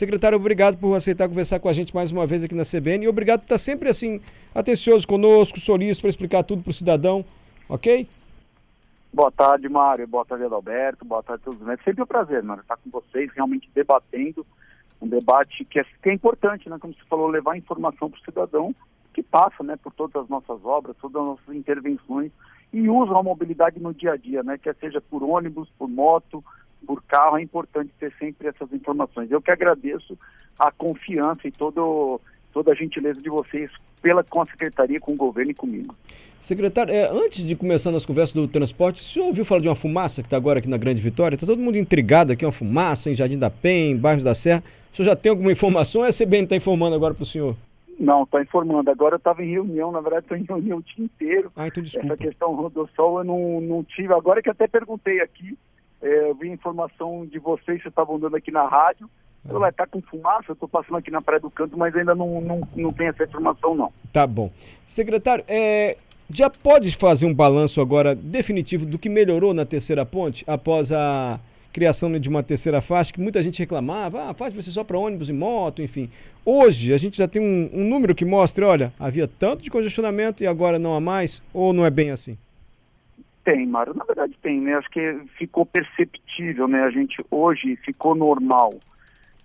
Secretário, obrigado por aceitar conversar com a gente mais uma vez aqui na CBN e obrigado por estar sempre assim, atencioso conosco, solícito para explicar tudo para o cidadão, ok? Boa tarde, Mário. Boa tarde, Adalberto. Boa tarde a todos. É sempre um prazer, Mário, estar com vocês, realmente debatendo um debate que é, que é importante, né? Como você falou, levar informação para o cidadão que passa, né, por todas as nossas obras, todas as nossas intervenções e usa a mobilidade no dia a dia, né? Quer seja por ônibus, por moto, por carro, é importante ter sempre essas informações. Eu que agradeço a confiança e todo, toda a gentileza de vocês pela, com a secretaria, com o governo e comigo. Secretário, é, antes de começar as conversas do transporte, o senhor ouviu falar de uma fumaça que está agora aqui na Grande Vitória? Está todo mundo intrigado aqui, uma fumaça em Jardim da Penha, em Bairros da Serra. O senhor já tem alguma informação ou a CBN está informando agora para o senhor? Não, está informando. Agora eu estava em reunião, na verdade estou em reunião o dia inteiro. Ah, então desculpa. Essa questão do sol eu não, não tive. Agora que até perguntei aqui, é, eu vi informação de vocês, vocês estavam dando aqui na rádio. Eu vai estar com fumaça, eu estou passando aqui na Praia do Canto, mas ainda não, não, não tem essa informação não. Tá bom. Secretário, é, já pode fazer um balanço agora definitivo do que melhorou na terceira ponte após a criação de uma terceira faixa, que muita gente reclamava, ah, vai ser só para ônibus e moto, enfim. Hoje a gente já tem um, um número que mostra, olha, havia tanto de congestionamento e agora não há mais, ou não é bem assim? Tem, Mário, na verdade tem, né? Acho que ficou perceptível, né? A gente hoje ficou normal.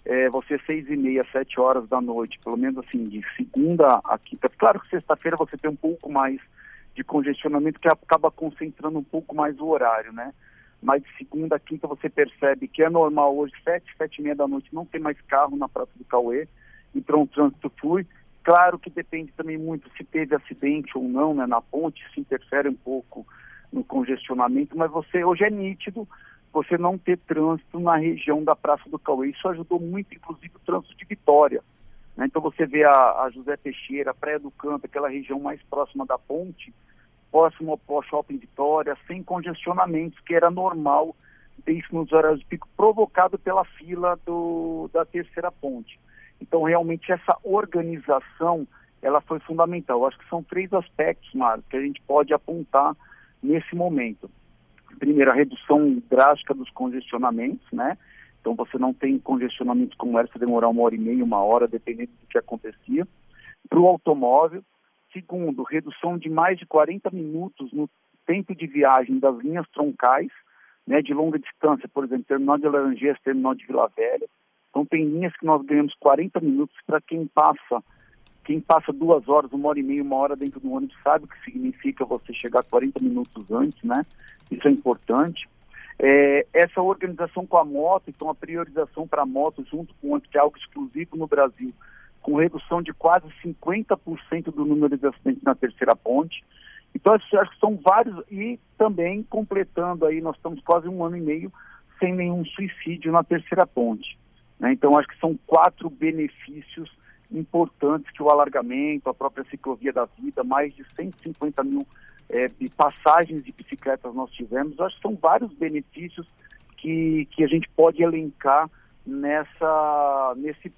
É, você seis e meia, sete horas da noite, pelo menos assim, de segunda a quinta. Claro que sexta-feira você tem um pouco mais de congestionamento que acaba concentrando um pouco mais o horário, né? Mas de segunda a quinta você percebe que é normal hoje, sete, sete e meia da noite, não tem mais carro na Praça do Cauê, então o trânsito flui. Claro que depende também muito se teve acidente ou não, né, na ponte, se interfere um pouco no congestionamento, mas você hoje é nítido você não ter trânsito na região da Praça do Cauê. Isso ajudou muito, inclusive, o trânsito de Vitória. Né? Então você vê a, a, José Teixeira, a Praia do Canto, aquela região mais próxima da ponte, próximo ao Shopping Vitória, sem congestionamentos, que era normal isso nos horários de pico, provocado pela fila do, da terceira ponte. Então, realmente, essa organização, ela foi fundamental. Eu acho que são três aspectos, Marcos, que a gente pode apontar nesse momento. Primeiro, a redução drástica dos congestionamentos, né? Então, você não tem congestionamentos como se demorar uma hora e meia, uma hora, dependendo do que acontecia. Para o automóvel, Segundo, redução de mais de 40 minutos no tempo de viagem das linhas troncais, né, de longa distância, por exemplo, terminal de Laranjeiras, terminal de Vila Velha. Então tem linhas que nós ganhamos 40 minutos para quem passa, quem passa duas horas, uma hora e meia, uma hora dentro do ônibus sabe o que significa você chegar 40 minutos antes, né? Isso é importante. É, essa organização com a moto, então a priorização para a moto junto com o que algo exclusivo no Brasil, com redução de quase 50% do número de acidentes na terceira ponte. Então, acho que são vários, e também completando aí, nós estamos quase um ano e meio sem nenhum suicídio na terceira ponte. Né? Então, acho que são quatro benefícios importantes que o alargamento, a própria ciclovia da vida, mais de 150 mil é, passagens de bicicletas nós tivemos. Acho que são vários benefícios que, que a gente pode elencar nessa, nesse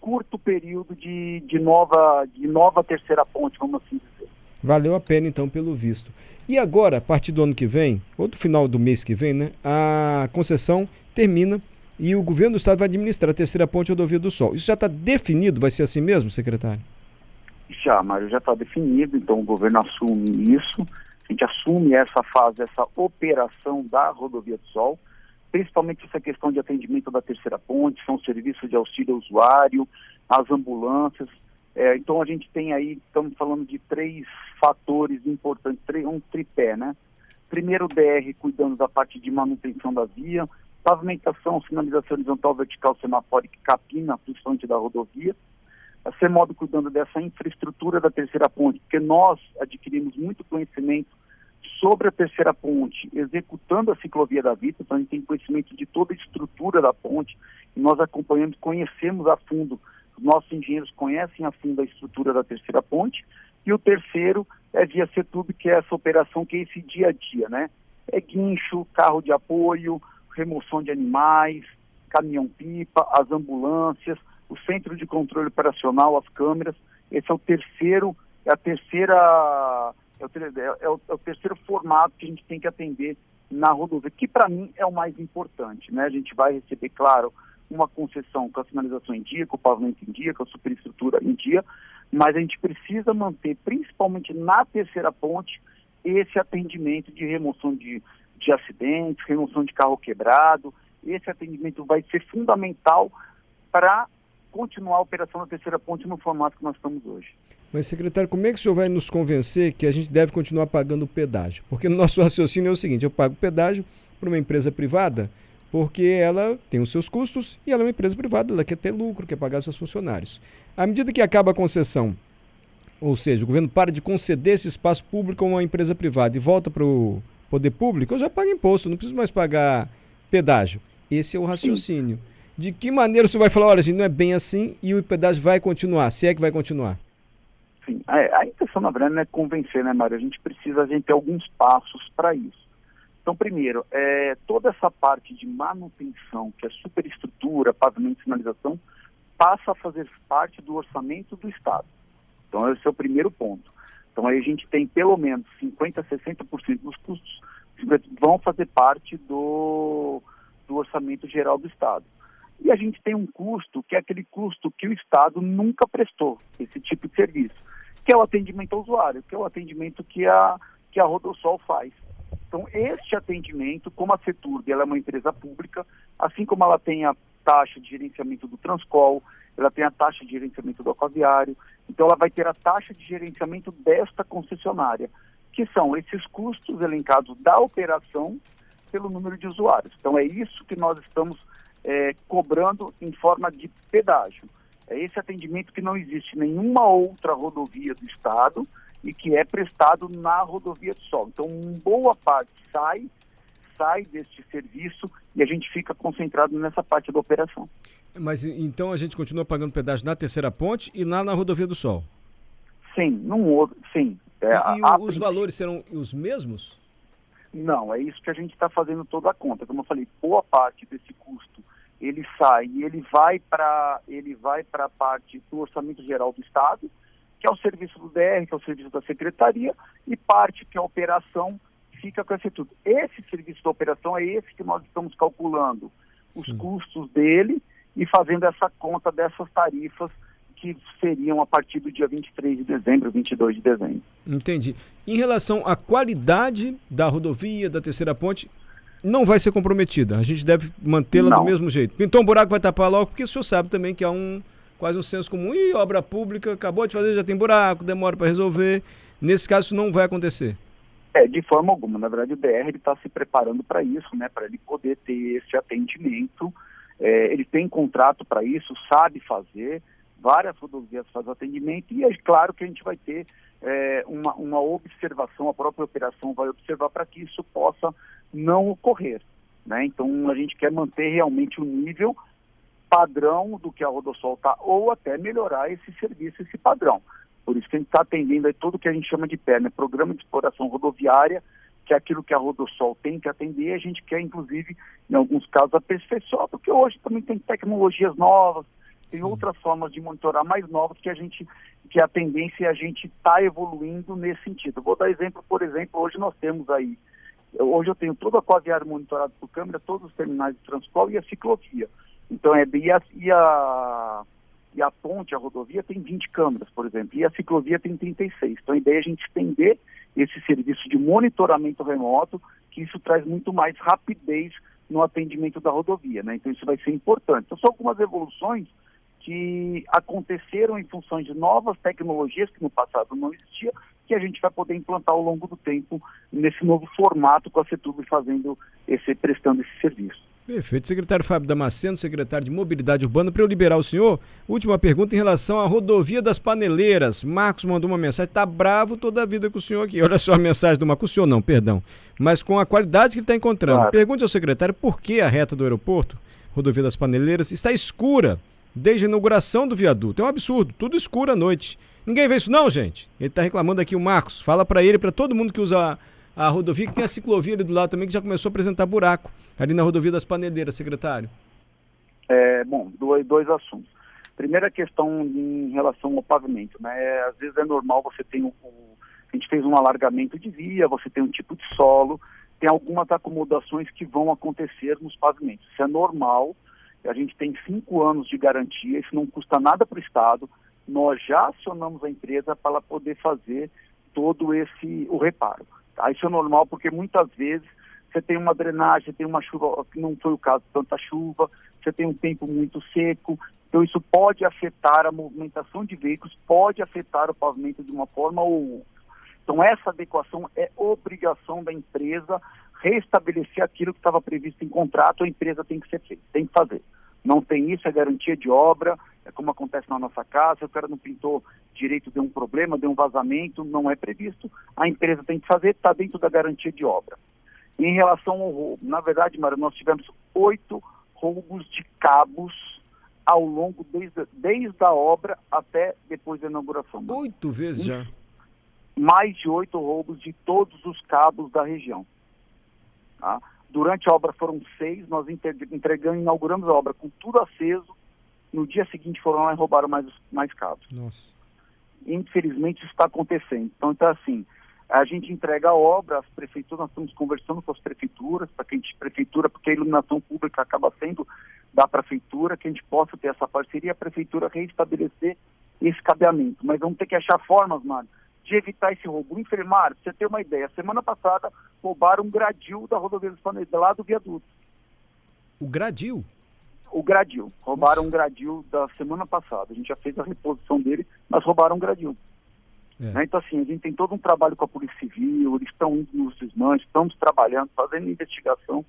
curto período de, de, nova, de nova terceira ponte, vamos assim dizer. Valeu a pena, então, pelo visto. E agora, a partir do ano que vem, ou do final do mês que vem, né, a concessão termina e o governo do estado vai administrar a terceira ponte rodovia do Sol. Isso já está definido? Vai ser assim mesmo, secretário? Já, Mário, já está definido, então o governo assume isso, a gente assume essa fase, essa operação da rodovia do Sol principalmente essa questão de atendimento da terceira ponte, são serviços de auxílio ao usuário, as ambulâncias. É, então a gente tem aí, estamos falando de três fatores importantes, um tripé, né? Primeiro o DR cuidando da parte de manutenção da via, pavimentação, sinalização horizontal, vertical, semafórica e capina, principalmente da rodovia. A CEMOB cuidando dessa infraestrutura da terceira ponte, porque nós adquirimos muito conhecimento sobre a terceira ponte, executando a ciclovia da Vita, então a gente tem conhecimento de toda a estrutura da ponte, e nós acompanhamos, conhecemos a fundo, os nossos engenheiros conhecem a fundo a estrutura da terceira ponte, e o terceiro é via Setub, que é essa operação, que é esse dia a dia, né? É guincho, carro de apoio, remoção de animais, caminhão-pipa, as ambulâncias, o centro de controle operacional, as câmeras. Esse é o terceiro, é a terceira é o, é, o, é o, terceiro formato que a gente tem que atender na rodovia, que para mim é o mais importante. Né? A gente vai receber, claro, uma concessão com a sinalização em dia, com o pavimento em dia, com a superestrutura em dia, mas a gente precisa manter, principalmente na terceira ponte, esse atendimento de remoção de, de acidentes, remoção de carro quebrado. Esse atendimento vai ser fundamental para continuar a operação da terceira ponte no formato que nós estamos hoje. Mas, secretário, como é que o senhor vai nos convencer que a gente deve continuar pagando pedágio? Porque no nosso raciocínio é o seguinte: eu pago pedágio para uma empresa privada porque ela tem os seus custos e ela é uma empresa privada, ela quer ter lucro, quer pagar seus funcionários. À medida que acaba a concessão, ou seja, o governo para de conceder esse espaço público a uma empresa privada e volta para o poder público, eu já pago imposto, não preciso mais pagar pedágio. Esse é o raciocínio. De que maneira você vai falar, olha, gente, não é bem assim e o pedágio vai continuar, se é que vai continuar? Sim, a, a intenção, na verdade, não é convencer, né, Mário? A gente precisa a gente ter alguns passos para isso. Então, primeiro, é, toda essa parte de manutenção, que é superestrutura, pavimento e sinalização, passa a fazer parte do orçamento do Estado. Então, esse é o primeiro ponto. Então, aí a gente tem pelo menos 50%, 60% dos custos vão fazer parte do, do orçamento geral do Estado. E a gente tem um custo, que é aquele custo que o Estado nunca prestou, esse tipo de serviço, que é o atendimento ao usuário, que é o atendimento que a, que a Rodosol faz. Então, este atendimento, como a Seturb ela é uma empresa pública, assim como ela tem a taxa de gerenciamento do Transcol, ela tem a taxa de gerenciamento do aquaviário, então ela vai ter a taxa de gerenciamento desta concessionária, que são esses custos elencados da operação pelo número de usuários. Então é isso que nós estamos é, cobrando em forma de pedágio. É esse atendimento que não existe nenhuma outra rodovia do Estado, e que é prestado na rodovia do Sol. Então, boa parte sai, sai deste serviço e a gente fica concentrado nessa parte da operação. Mas então a gente continua pagando pedágio na terceira ponte e lá na rodovia do Sol? Sim, num outro, sim. É, e, a, os valores serão os mesmos? Não, é isso que a gente está fazendo toda a conta. Como eu falei, boa parte desse custo ele sai e ele vai para ele vai para a parte do orçamento geral do Estado que é o serviço do DR, que é o serviço da secretaria, e parte que é a operação fica com esse tudo. Esse serviço da operação é esse que nós estamos calculando os Sim. custos dele e fazendo essa conta dessas tarifas que seriam a partir do dia 23 de dezembro, 22 de dezembro. Entendi. Em relação à qualidade da rodovia, da terceira ponte, não vai ser comprometida. A gente deve mantê-la do mesmo jeito. Pintou um buraco, vai tapar logo, porque o senhor sabe também que há um quase um senso comum. E obra pública, acabou de fazer, já tem buraco, demora para resolver. Nesse caso, isso não vai acontecer. É, de forma alguma. Na verdade, o BR está se preparando para isso, né, para ele poder ter esse atendimento. É, ele tem contrato para isso, sabe fazer. Várias rodovias fazem atendimento e é claro que a gente vai ter é, uma, uma observação, a própria operação vai observar para que isso possa não ocorrer. Né? Então, a gente quer manter realmente o nível padrão do que a Rodossol está, ou até melhorar esse serviço, esse padrão. Por isso que a gente está atendendo aí tudo que a gente chama de PER, né? Programa de Exploração Rodoviária, que é aquilo que a Rodossol tem que atender, a gente quer, inclusive, em alguns casos, aperfeiçoar, porque hoje também tem tecnologias novas, tem Sim. outras formas de monitorar mais novas que a gente, que a tendência é a gente está evoluindo nesse sentido. Vou dar exemplo, por exemplo, hoje nós temos aí, hoje eu tenho todo o aquaviário monitorado por câmera, todos os terminais de transporte e a ciclovia. Então, é, e, a, e, a, e a ponte, a rodovia, tem 20 câmeras, por exemplo, e a ciclovia tem 36. Então, a ideia é a gente estender esse serviço de monitoramento remoto, que isso traz muito mais rapidez no atendimento da rodovia, né? Então, isso vai ser importante. Então, são algumas evoluções que aconteceram em função de novas tecnologias que no passado não existia, que a gente vai poder implantar ao longo do tempo nesse novo formato com a CETUB fazendo esse, prestando esse serviço. Perfeito. Secretário Fábio Damasceno, secretário de Mobilidade Urbana, para eu liberar o senhor, última pergunta em relação à rodovia das Paneleiras. Marcos mandou uma mensagem, está bravo toda a vida com o senhor aqui. Olha só a mensagem do Marcos, o senhor não, perdão, mas com a qualidade que ele está encontrando. Claro. Pergunte ao secretário por que a reta do aeroporto, rodovia das Paneleiras, está escura desde a inauguração do viaduto. É um absurdo, tudo escuro à noite. Ninguém vê isso não, gente. Ele está reclamando aqui o Marcos. Fala para ele, para todo mundo que usa a rodovia, que tem a ciclovia ali do lado também, que já começou a apresentar buraco, ali na rodovia das Paneleiras, secretário. É, bom, dois, dois assuntos. Primeira questão em relação ao pavimento, né? Às vezes é normal você tem o, a gente fez um alargamento de via, você tem um tipo de solo, tem algumas acomodações que vão acontecer nos pavimentos. Isso é normal A gente tem cinco anos de garantia, isso não custa nada para o Estado. Nós já acionamos a empresa para ela poder fazer todo esse o reparo. Isso é normal porque muitas vezes você tem uma drenagem, tem uma chuva, que não foi o caso de tanta chuva, você tem um tempo muito seco, então isso pode afetar a movimentação de veículos, pode afetar o pavimento de uma forma ou outra. Então essa adequação é obrigação da empresa restabelecer aquilo que estava previsto em contrato, a empresa tem que ser feita, tem que fazer. Não tem isso, é garantia de obra, como acontece na nossa casa, o cara não pintou direito, deu um problema, deu um vazamento, não é previsto, a empresa tem que fazer, está dentro da garantia de obra. Em relação ao roubo, na verdade, Mário, nós tivemos oito roubos de cabos ao longo desde, desde a obra até depois da inauguração. Oito vezes já? Mais de oito roubos de todos os cabos da região. Tá? Durante a obra foram seis, nós entregamos, inauguramos a obra com tudo aceso. No dia seguinte foram lá e roubaram mais, mais cabos. Nossa. Infelizmente isso está acontecendo. Então, então, assim, a gente entrega a obra, as prefeituras, nós estamos conversando com as prefeituras, para que a gente, prefeitura, porque a iluminação pública acaba sendo da prefeitura, que a gente possa ter essa parceria, a prefeitura reestabelecer esse cabeamento. Mas vamos ter que achar formas, mano, de evitar esse roubo. Enfermário, pra você ter uma ideia, semana passada roubaram um gradil da rodovia dos Paneiros, lá do viaduto. O gradil? O gradil. Roubaram Nossa. um gradil da semana passada. A gente já fez a reposição dele, mas roubaram um gradil. É. Né? Então, assim, a gente tem todo um trabalho com a Polícia Civil, eles estão indo nos desmanches, estamos trabalhando, fazendo investigação,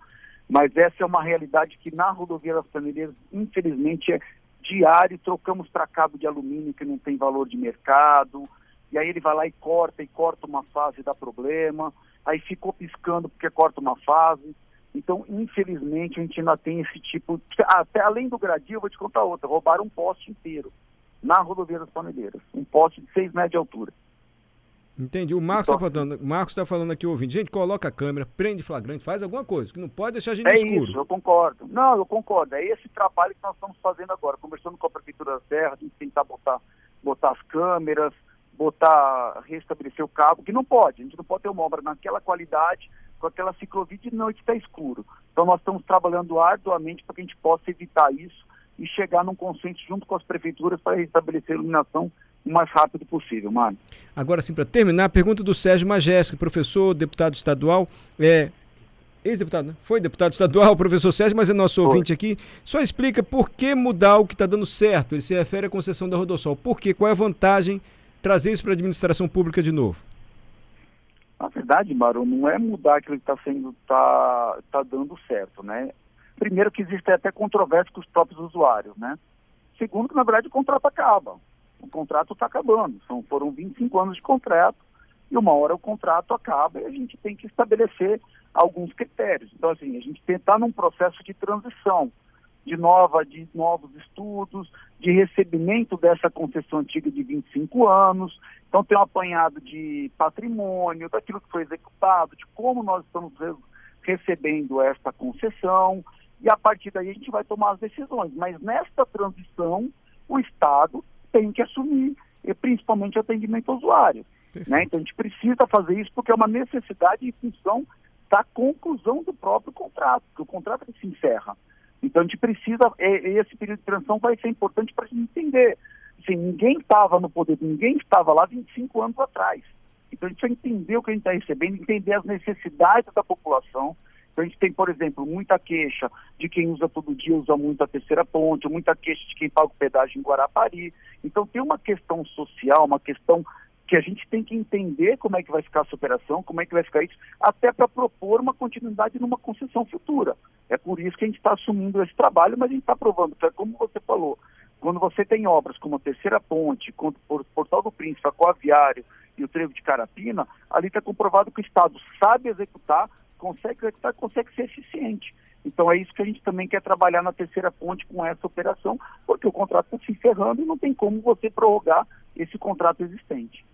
mas essa é uma realidade que na rodovia das Paneiras, infelizmente, é diário, trocamos para cabo de alumínio que não tem valor de mercado, e aí ele vai lá e corta, e corta uma fase, dá problema, aí ficou piscando porque corta uma fase. Então, infelizmente, a gente ainda tem esse tipo. Até além do gradil, eu vou te contar outra: roubaram um poste inteiro na rodovia das Paneleiras. Um poste de 6 metros de altura. Entendi. O Marcos está então, falando, Marcos tá falando aqui, ouvindo. Gente, coloca a câmera, prende flagrante, faz alguma coisa, que não pode deixar a gente é no escuro. Isso, eu concordo. Não, eu concordo. É esse trabalho que nós estamos fazendo agora, conversando com a Prefeitura da Serra, a gente tentar botar, botar as câmeras, botar, restabelecer o cabo, que não pode. A gente não pode ter uma obra naquela qualidade, com aquela ciclovia de noite está escuro. Então nós estamos trabalhando arduamente para que a gente possa evitar isso e chegar num consenso junto com as prefeituras para restabelecer a iluminação o mais rápido possível, Mário. Agora sim, para terminar, a pergunta do Sérgio Majesco, professor, deputado estadual, é, ex-deputado, né? Foi deputado estadual, professor Sérgio, mas é nosso Foi. ouvinte aqui. Só explica por que mudar o que está dando certo. Ele se refere à concessão da Rodossol. Por quê? Qual é a vantagem trazer isso para a administração pública de novo? Na verdade, Mário, não é mudar aquilo que está sendo, tá, tá dando certo, né? Primeiro que existe até controvérsia com os próprios usuários, né? Segundo que, na verdade, o contrato acaba. O contrato está acabando. São, foram 25 anos de contrato e uma hora o contrato acaba e a gente tem que estabelecer alguns critérios. Então, assim, a gente tentar num processo de transição, de nova, de novos estudos, de recebimento dessa concessão antiga de 25 anos. Então, tem um apanhado de patrimônio, daquilo que foi executado, de como nós estamos recebendo esta concessão, e a partir daí a gente vai tomar as decisões. Mas nesta transição, o Estado tem que assumir, principalmente atendimento ao usuário. Né? Então a gente precisa fazer isso porque é uma necessidade em função da conclusão do próprio contrato, que o contrato se encerra. Então a gente precisa, esse período de transição vai ser importante para a gente entender. Assim, ninguém estava no poder, ninguém estava lá 25 anos atrás. Então a gente precisa entender o que a gente está recebendo, entender as necessidades da população, então, a gente tem, por exemplo, muita queixa de quem usa todo dia, usa muito a terceira ponte, muita queixa de quem paga o pedágio em Guarapari. Então, tem uma questão social, uma questão que a gente tem que entender como é que vai ficar essa operação, como é que vai ficar isso, até para propor uma continuidade numa concessão futura. É por isso que a gente está assumindo esse trabalho, mas a gente está provando, que é como você falou, quando você tem obras como a Terceira Ponte, como o Portal do Príncipe, a Coaviário e o Trevo de Carapina, ali está comprovado que o Estado sabe executar, consegue executar, consegue ser eficiente. Então é isso que a gente também quer trabalhar na terceira ponte com essa operação, porque o contrato está se encerrando e não tem como você prorrogar esse contrato existente.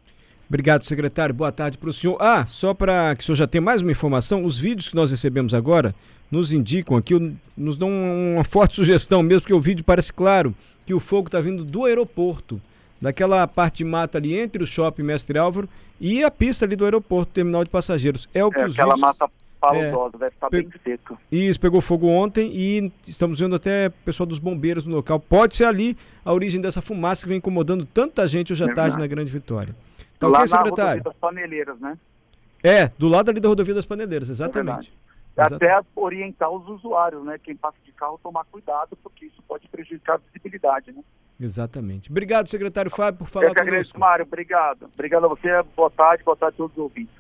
Obrigado, secretário. Boa tarde para o senhor. Ah, só para que o senhor já tenha mais uma informação, os vídeos que nós recebemos agora nos indicam aqui, nos dão uma forte sugestão mesmo, porque o vídeo parece claro que o fogo está vindo do aeroporto, daquela parte de mata ali entre o shopping Mestre Álvaro e a pista ali do aeroporto, terminal de passageiros. É o que é, os aquela vídeos... mata paludosa, é, deve estar pe... bem seca. Isso, pegou fogo ontem e estamos vendo até o pessoal dos bombeiros no local. Pode ser ali a origem dessa fumaça que vem incomodando tanta gente hoje à tarde na Grande Vitória. Tá Lá okay, na secretário? das Paneleiras, né? É, do lado ali da rodovia das Paneleiras, exatamente. É até orientar os usuários, né? Quem passa de carro tomar cuidado, porque isso pode prejudicar a visibilidade, né? Exatamente. Obrigado, secretário Fábio, por falar Eu que agradeço, Mário. Obrigado. Obrigado a você. Boa tarde, boa tarde a todos os ouvintes.